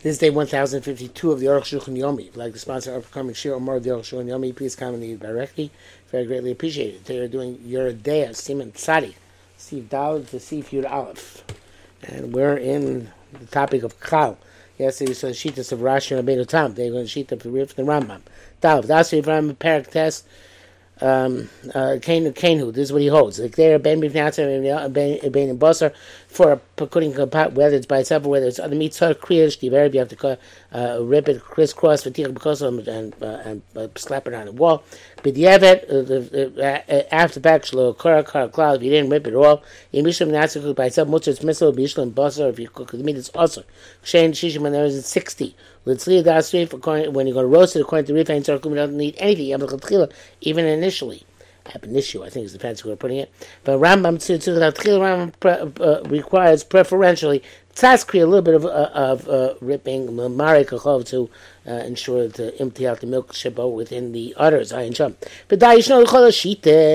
This is day 1052 of the Aruch Shulchan Yomi. Like the sponsor of upcoming shir or more of the Aruch Shulchan Yomi, please comment me directly. Very greatly appreciated. They are doing Day Simon Tzadi, Steve Dowd to Steve Yud Aleph. And we're in the topic of Chal. Yesterday we saw the Shitas of Rashi and Abedul Tam. They're going to sheet up the Rif and Rambam. Dav, that's the Rambam Parak Test um, uh, This is what he holds. Like there, Ben Bifnatzer, Ben and Basar, for putting a whether it's by itself or whether it's other meats, kriyash, diver, you have to uh, rip it crisscross, fatigue, because of and, uh, and uh, slap it on the wall. But the uh, uh, after back, shlo, kara, kara, cloud, if you didn't rip it all, in Mishlam Natsa by itself, much it's missile, Bishlam, Basar, if you cook the meat, it's also. Shane, Shishim, when there is 60. Let's leave that straight when you're going to roast it according to and Sarkum, you don't need anything, even initially. Ab initio, I think is the fancy way of putting it. But Rambam Rambam uh, requires preferentially Tzaskri, a little bit of, uh, of uh, ripping Mare Kachov to uh, ensure that to empty out the milk shibbo within the udders. I enjoy. But Daishno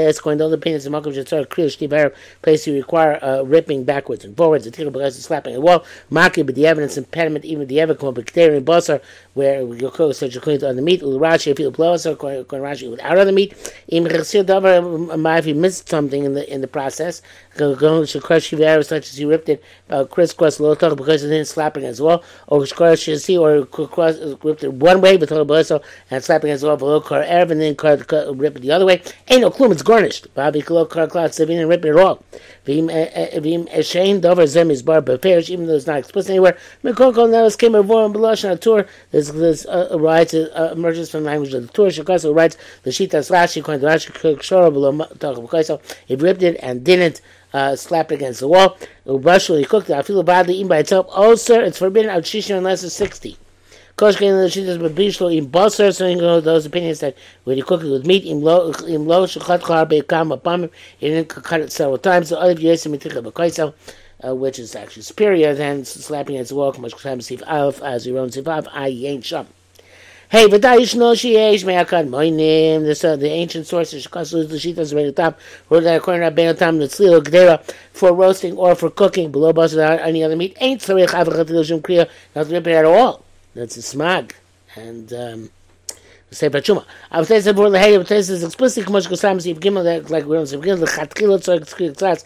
It's going to all the opinions of Malcolm Jatzar, Kriya Shtibar, place you require uh, ripping backwards and forwards, the because it's slapping the wall, Maki, but the evidence impediment, even the ever come and basar, where cook is such a on the meat, Rashi, if you blow us, to Rashi, without the meat, um, um, if you missed something in the in the process, going to crush you such as you ripped it, uh, crisscross low talk, because it didn't slapping as well, or crush you see, or cross uh, ripped it one way, with a but and slapping as well below car erev, and then car, rip it the other way. Ain't no clue, it's garnished. Bobby kilo car cloud sevin and rip it at all. Vim vim eshain dover zem is bar beperish, even though it's not explicit anywhere. Mekoko now came a vorum belosh on a tour. This this uh, writes uh, emerges from the language of the tour. Shikaso writes the shita slash according to Rashi shora below so He ripped it and didn't uh, slap it against the wall. Ubashul, he cooked it. I feel badly eaten by itself. Oh, sir, it's forbidden out shisha unless it's 60. Koshkin the shittas bebishlo in basar, so you know those opinions that when you cook it with meat, in low in low shachat char beikam upon you didn't cut it several times. So other yesim miticha b'koisel, uh, which is actually superior than slapping it against the wall. Much time alf as your own alf. I ain't sham. Hey, v'dayish no sheyesh me'akad moinim. This uh, the ancient sources shkasu the shitas Rabbeinu Tam. Wrote that according to Rabbeinu the tzlil gdera for roasting or for cooking below basar any other meat ain't tzarich avachat shum kriya not to rip it at all. That's a smag and. Um, Sefer Chuma. I would say "I would but this is explicit, Kamash Gosam, Sefer Gimel, like we're on Sefer Gimel, the Chatkila Tzorik Tzkir Tzatz,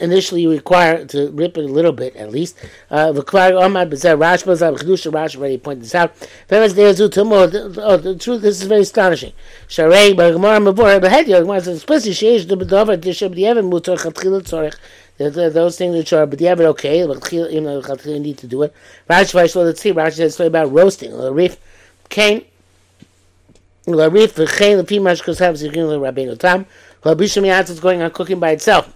initially you require to rip it a little bit, at least. Uh, require Omar Bezer Rash Bazar, Chedusha Rash, already pointed this out. Veras Deazu Tumo, oh, the truth, this is very astonishing. Sharei, Bergmar, Mavor, Behedia, "It's explicitly Sheish, the Bedover, Dishab, the Evan, Mutar, Chatkila Tzorik, those things which are but yeah, but okay, you know, you need to do it. Rashi, Rashi, let's see, Rashi says about roasting, a reef, cane, Larif v'chein lepi mashkos have zigin l'rabbeinu tam. Rabbi is going on cooking by itself.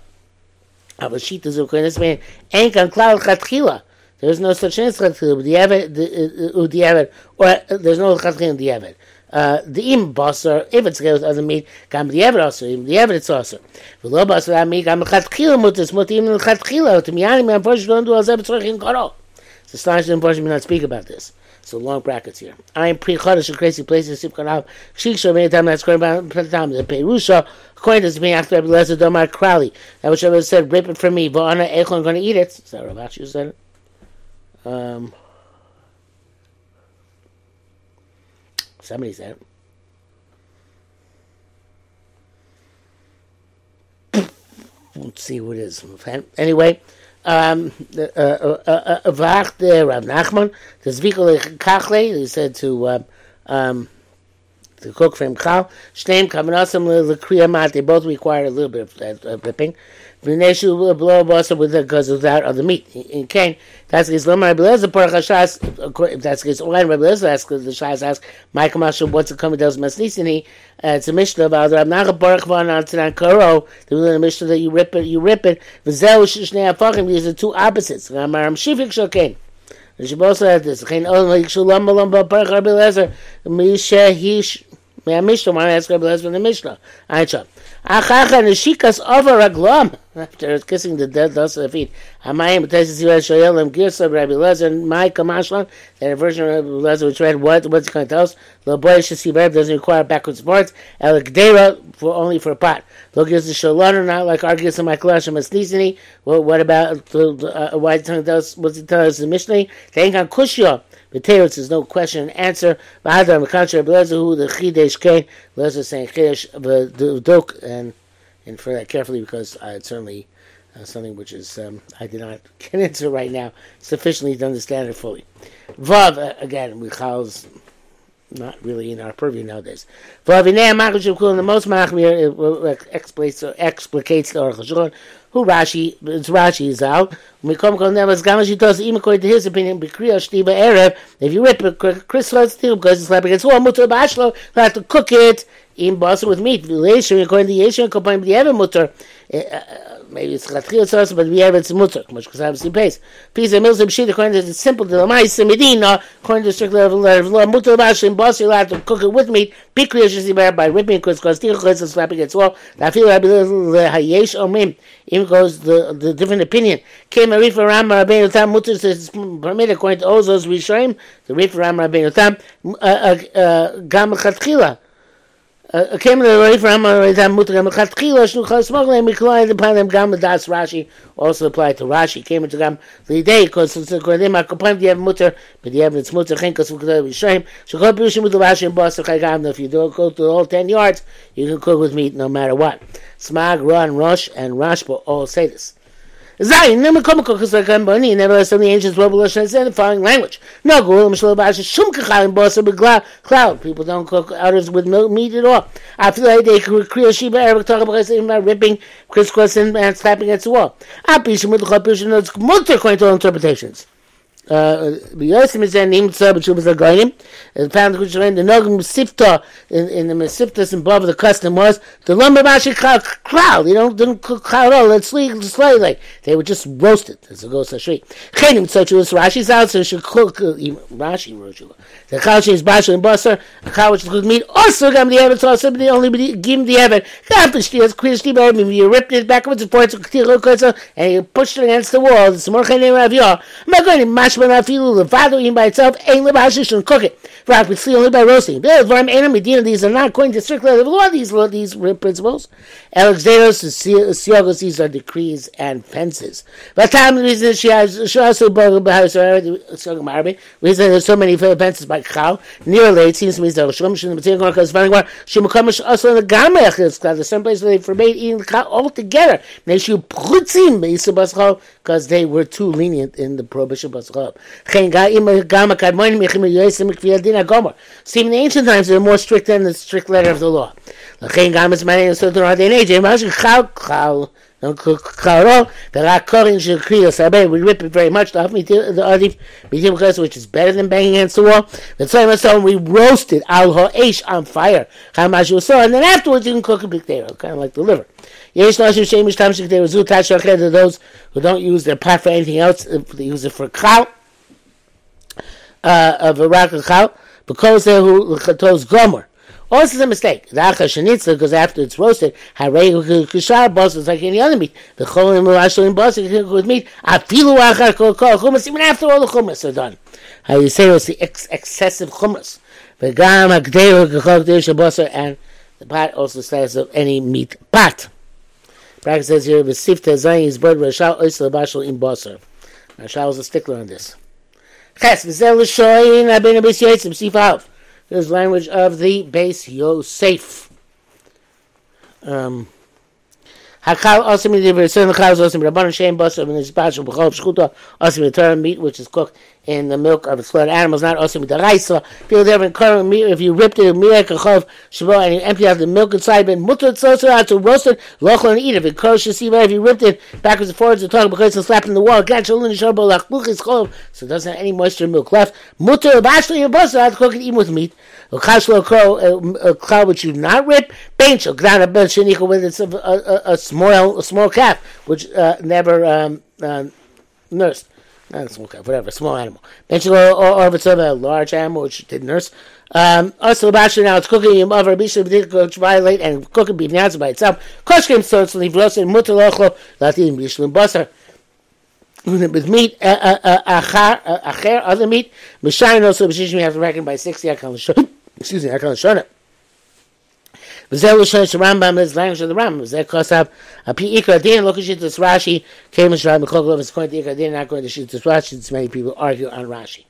Avashita zukoin this man ain't kan klal chatchila. There's no such thing as chatchila. Udiavad uh, uh, or uh, there's no chatchila diavad. Uh, the im basar, if it's with other meat, the ever also, im the ever it's also. V'lo basar meat, kam chatchila mutis, mut im chatchila, to miyani, man, push, don't do all zeb, tzorich in karo. It's astonishing, unfortunately, not speak about this. So long brackets here. I am pre chodesh in crazy places. Sip kanav shiksha many times that's going about time the perusha. According to me after Rabbi Lezer Domar Crowley, that which I said, "Rip it from me." Va'ana echon I'm going to eat it. Is that Rav you said it? Um, somebody said it. Let's see who it is. Anyway um, uh, uh, uh, Rav Nachman, the Zvikol Kachle, he said to um, um, the cook from Chal, Shneim Kamanasam Lekriya Mat, they both require a little bit of that ripping. V'neshu blow basa with it because of that of the meat. In Cain, that's his Lomar Rebelezer Porach Hashas. That's his Oren Rebelezer asks the Shas asks Michael Mashal what's the coming does Masnisini. It's a Mishnah about the Rabnacha Baruch Van Antanan Karo. The Mishnah that you rip it, you rip it. V'zeu Shnei Afachim. These are two opposites. Ramaram Shivik Shokain. The Shabbos said this. Chain Olam Yikshu Lamba Lamba Baruch Rebelezer. Misha Hish. May I Mishnah? Why ask Rebelezer from the Mishnah? Aisha. Achacha Neshikas Over Raglam. After kissing the dead dust of the feet. Hamayim b'tesis yivah shoyelim girsa Rabbi Lezer and my kamashlan. That a version of Rabbi Lezer which read what? What's going to tell us? The boy shesiver doesn't require backwards parts. El for only for a pot. Look, is the shalana not like argues in my clash of masnisini. Well, what about the uh, why tell us? What's it tell us in Mishnah? They ain't got kushya. The Teretz is no question and answer. V'adam the contrary, Lezer who the chidesh kain. Lezer saying chidesh v'duk and and for that carefully because uh, it's certainly uh, something which is um, I did not get into right now sufficiently to understand it fully. Vav uh, again, Michal's not really in our purview nowadays. Vav in the most machmir explicates explicates the Aruch who Rashi it's Rashi is out. Mikom kol nevas gamashi does even according to his opinion. B'kriya shtiva erev. If you rip Chris steel because it's like against wall mutar bashlo. You have to cook it in basa with meat. According to the combined with the. Eh, uh, maybe it's chatchil tzos, but we have it's mutter, much because obviously pays. Piece of mills of shit according to the simple lamais medina, according to the strict level of law, mutter bash in boss you allowed to cook it with meat. Be clear by ripping because because still because it's slapping wall. Feel I believe the hayesh omim. Even goes the the different opinion. Came a reef around Rabbeinu Tam mutter says permitted according to Ozos Rishoim. The reef around Rabbeinu Tam gam chatchila Uh, came to the way from Ram Mutter. Mechatchila Shnuchal Smoglim inclined upon them Gam Das Rashi also applied to Rashi. Came into Gam the day because it's according to them Akopaim the Mutter? But the evidence Mutter Chen Kas Vukadar Yishaim Shukol Pirushim with the Rashi and Bosser Chagam if you don't go to the whole ten yards you can cook with meat no matter what. Smag, Ron, Rosh and Rashba all say this Zayin, never come because like I'm bunny, never some the ancients were Lashon said the following language. No go Mishlo Bash Shum Kachal and Bosa cloud. People don't cook others with milk meat at all. I feel like they could create Shiba Arabic talk about about ripping crisscross and, and slapping against the wall. Mudcha Pish notes multi according to all interpretations. Yosim is there named Tzah B'Shubas Agoyim. And found the Kushalain, the Nogim Sifta, in, in the Mesiftas and above the custom was, the lumber bashi cloud, you know, didn't cook at all, it's slightly. They were just roasted, as it goes to Shri. Chenim is Rashi's out, so should cook, uh, Rashi you. The Chal is Basha and Basar, which cooked meat, also gam the Evet, also the only give the. Gam the Shti, as Kriya Shti, but you ripped it backwards and forwards, and you pushed it against the wall, it's more Chenim Rav Yah. I'm not going to mashma afilu levado eating by itself ain't lebashish and cook it. Rak with only by roasting. These are not according to strict letter law. These these principles. Alexandros siogos. These are decrees and fences. But time the reason she has she also the reason there's so many fences by cow near late seems to me that Shlomo should be because finding where she becomes also in the is the same place where they forbade eating the cow altogether. They should putzim because they were too lenient in the prohibition of Baschav. See, in the ancient times, they were more strict than the strict letter of the law. We rip it very much, the which is better than banging against the wall. The Tzayim we roasted Al Ha'esh on fire. And then afterwards, you can cook a big kind of like the liver. Yesh Nashim Shemish Tamshik, they were Zutash those who don't use their pot for anything else, they use it for cow uh, of a rock chal because they who chatos gomer. Also, it's a mistake. The acha shenitza because after it's roasted, harei kishar bos is like any other meat. The cholim rashlim bos with meat. Afilu achar kol kol chumas even after all the chumas are done. How you say it's the ex- excessive chumas. V'gam hakdei kachol kdei shabosa and the pot also says of any meat pot. Practice says here, "V'sifta zayin is bird rashal oisel bashal in boser." Rashal is a stickler on this. Ches v'zel l'shoyin abin abis yotzim sifav. This language of the Beis Yosef. Um, Hakal also means the certain chal also means rabbanon shem basar and dispatch b'chol b'schuta also means term meat which is cooked in the milk of slaughtered animals, not also means the raisa. Feel different current meat if you ripped it mirek achov shabo and you empty out the milk inside, but mutter out to roast it, lochel and eat it. If it kosher if you ripped it backwards and forwards and talking because it's slapping the wall, so it doesn't have any moisture milk left. Mutter bashli your out to cook it even with meat. A cow which you not rip, bench, a ground a bench, with it's a, a, a small a small calf which uh, never um, uh, nursed not small calf, whatever, small animal. Mentioned or, or, if it's a large animal, which did nurse. Um, also, actually, now it's cooking him over, be sure to violate and cooking be announced by itself. Koshkim starts with Vlos and Mutalocho, Latin Bishlim Basar. With meat, uh, uh, uh, acher, other meat, machine also, Mishain, we have to reckon by 60 Excuse me, I can't show it. V'zeh l'shoy Rambam is language of the Rambam. V'zeh kosav api ikra din look at shittas Rashi came and shraim b'koglov is according to ikra din not according to shittas Rashi. It's many people argue on Rashi.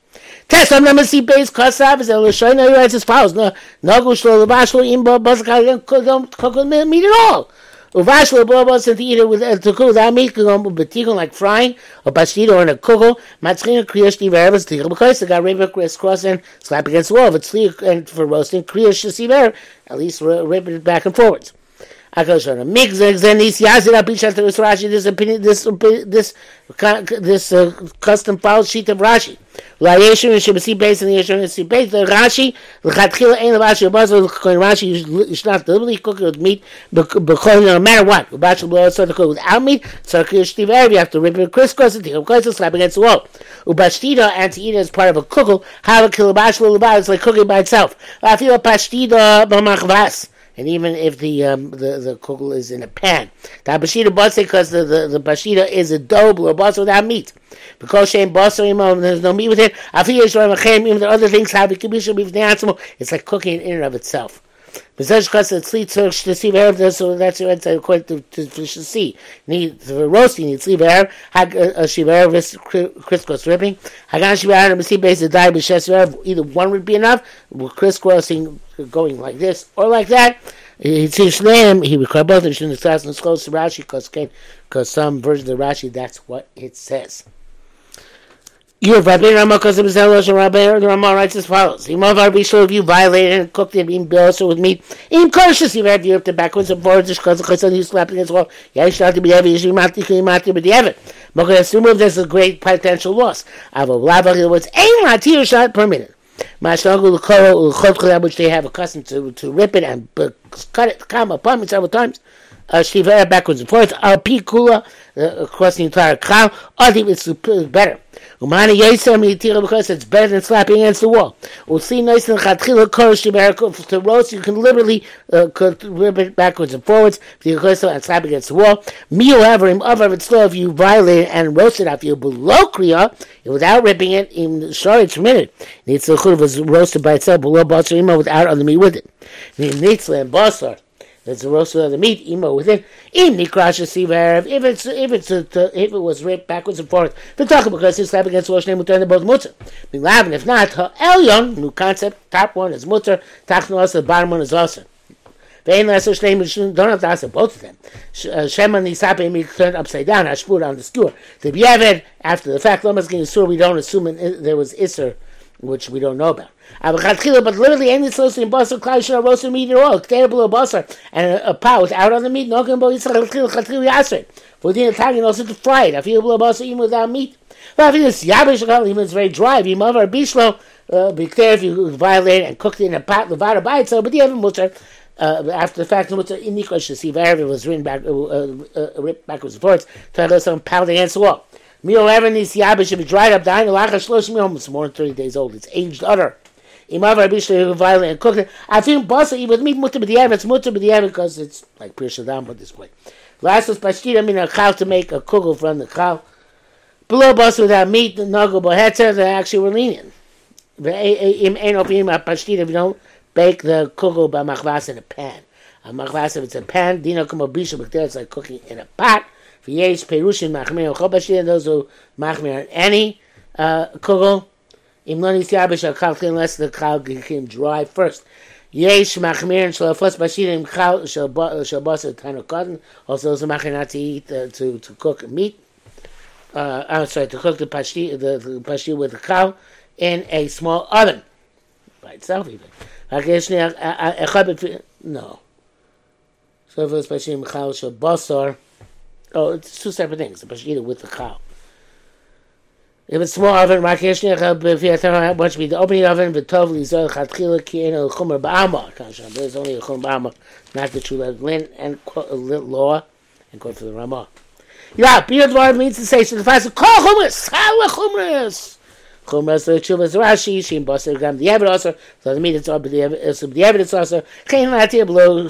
Test on number C base kosav v'zeh l'shoy no he writes as follows no no gushlo l'bashlo im bo bazakar don't at all. Uvash lebobos and to eat it with to cook without meat betikon like frying or bashida or in a kugel matzrin kriyash tiveres tikon because the guy river criss and slap against the wall. If it's and for roasting kriyash tiver at least rip it back and forwards. Akashona migzag zenis yazid apishat Rashi. This opinion, this this this uh, custom file sheet of Rashi. La yeshur and shebasi based on the yeshur and shebasi based the Rashi. L'chatchila ein Rashi abazol l'koyin Rashi yishnaf deliberately cook it with meat, b'chol no matter what. Ubashal blow so to cook without meat. So kriyish tiver you have to rip it crisscross and take a slap against the wall. Ubashtida and to eat it as part of a kugel. Have a kilabash l'labah. It's like cooking by itself. I feel a pashtida b'machvas and even if the um, the the kugel is in a pan, the bashida basa because the, the the bashida is a dough or basa without meat. Because shem basa there's no meat with it. I'll feel a chem even the other things have it. it's like cooking in and of itself. Besides, because it's sleep to see the so that's what it's according to to see. Need the roasting need sleep air. Hag a shiver with crisscross ripping. Hagan shiver and see base the die b'shes Either one would be enough. Crisscrossing going like this or like that. He sees name. He would both and shouldn't class and close to Rashi because because some version of Rashi that's what it says. You have Rabbi Rama because of Zelos and Rabbi Rama writes as follows: Imov Rabbi if you violated and cooked it in also with meat. In cautious, you had up the backwards and forwards because of you slapping as well. Yeah, start to be heavy. You mati you mati but the heaven. Assume there's a great potential loss. Avo lava what's a mati shot per minute which they have accustomed to, to rip it and cut it, come upon me several times. Uh, Shivera backwards and forwards. Al Pikula uh, across the entire cow. Adi it's better. Umani Yisem Yitira because it's better than slapping against the wall. We'll see nice Chatchila Korosh Shivera to roast. You can literally uh, rip it backwards and forwards The kores and slap against the wall. Meal however, im other it's still if you violate and roast it after you below Kriya without ripping it. In sorry, it's. Needs the was roasted by itself below Basar without other meat with it. Nitzla and Basar. That's a roast of the meat, emo within. In Nikrasha Sivarev, if it's if it's a, if it was ripped backwards and forth, the talk about because it's slap against wash Name Mutar both mutter. Milav, if not, Elyon, new concept, top one is mutter, tachnu also, the bottom one is also. Vein less Rosh Name don't have to answer both of them. Uh, Shema Nisape me turned upside down, Ashpur on the skewer. The Bievid, after the fact, Lomas getting sur, we don't assume there was Isser which we don't know about. But literally, any source in basar klai shel roasted meat at all, below basar, and a, pot without on the meat, no can bo yitzchak chatchil chatchil yaser. For the Italian also to fry it. I feel below basar even without meat. But I feel this yabish even it's very dry. If you mother or bishlo, uh, be clear if you violate and cooked it in a pot, levada by itself, but have a mutter. Uh, after the fact, in Nikos Shasiv it was written back, uh, uh, ripped backwards and forwards, to have some pound against the wall. Meal ever needs yabish should be dried up. Dying lacha shlosh miyom. It's more than thirty days old. It's aged utter. Imav Rabbi Shlomo violent and cooked it. I think basa with meat mutter b'diavad. It's mutter b'diavad because it's like Pir Shadam, but this way. Last was pashkid. I mean a cow to make a kugel from the cow. Below basa without meat, the nuggle bohetzer. They actually were lenient. Im ain't of him a pashkid if you don't bake the kugel by machvas in a pan. A machvas if it's a pan, dino como bisha, but it's like cooking in a pot. V'yesh perushin machmir chobashir, those who machmir any uh, kugel. Unless the chal became dry first. Yesh machmir and shalafos bashir im chal shalbasa tano cotton. Also, those machmir not to eat, uh, to, to cook meat. Uh, I'm sorry, to cook the pashti, the, the pashti with the cow in a small oven. By itself even. No. So if it's pashti im chal shalbasar, Oh, it's two separate things. The pashida with the cow. If it's small oven, b'fiyatar wants to be the opening oven v'tov lizor chatchila ki eno chumer ba'ama. There's only a chumer ba'ama, not the true lin and uh, law, and quote for the Ramah. Yeah, beard word means to say so the fast call chumras, hala chumras. Chumras the chuvas Rashi, Shim Basar Gam the evidence also. So the meat it's up the evidence the also. Not here below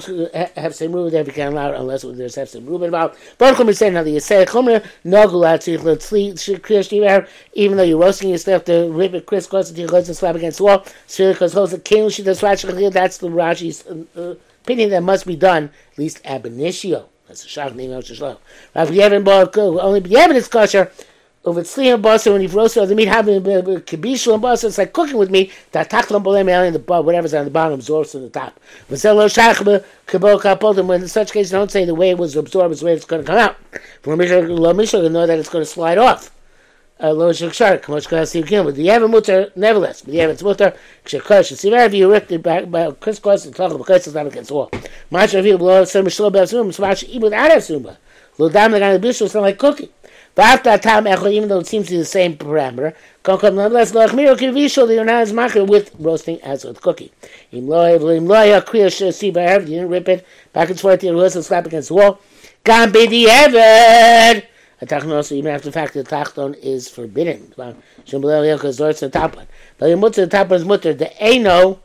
have some room there can allow unless there's have some room about. But chumra say now the say chumra no go out to let sleep kriyash even though you're roasting you still have to rip it crisscross until you slap against the wall. Because holds a king she does that's the Rashi's uh, opinion that must be done at least ab initio. That's a shach name of Shlomo. Rav Yevon only the evidence kosher over tzliya basa when you've roasted the meat having kibishu and basa it's like cooking with me that taklam bolem in the bottom whatever's on the bottom absorbs to the top. V'zelo shach kabol kapodim when in such cases don't say the way it was absorbed is the way it's going to come out. From lo mishal know that it's going to slide off. Uh, lo shakshar kamosh kasi again with the ever mutter nevertheless with the ever mutter kshakosh see if you ripped it back by crisscross and talk because it's not against wall much of you blow some shlo b'asum smash even without asuma lo dam the guy bishul sound like cooking but after that time even though it seems to be the same parameter, nonetheless you're not as macher with roasting as with cooking. You didn't rip it back and forth, you listen slap against the wall. Gam bidi eved. A tachton also, even after the fact that the tachton is forbidden. Shem b'lel yoka zortz the top one. But the mutter, the one is mutter. The eno,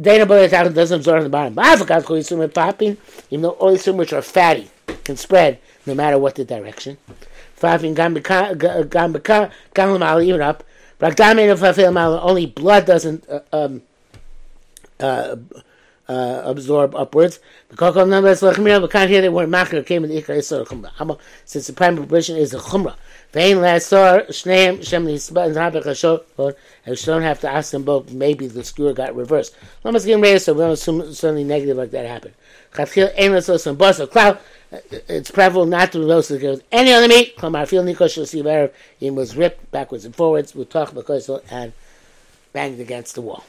Dana Boy doesn't absorb the bottom. But I forgot to call popping, even though all these which are fatty can spread no matter what the direction. Even up. Only blood doesn't uh, um, uh, uh, absorb upwards. Because hear that word machir came in the ikar isor chumra. Since the primary provision is a chumra. Vein lasor shneim shem nisba and habek and you don't have to ask them both. Maybe the skewer got reversed. Lamas getting raised, so we don't assume something negative like that happened. Chatchil ein lasos and basa cloud it's preferable not to roast it with any other meat. Klamar nikosh see It was ripped backwards and forwards with talk because and banged against the wall.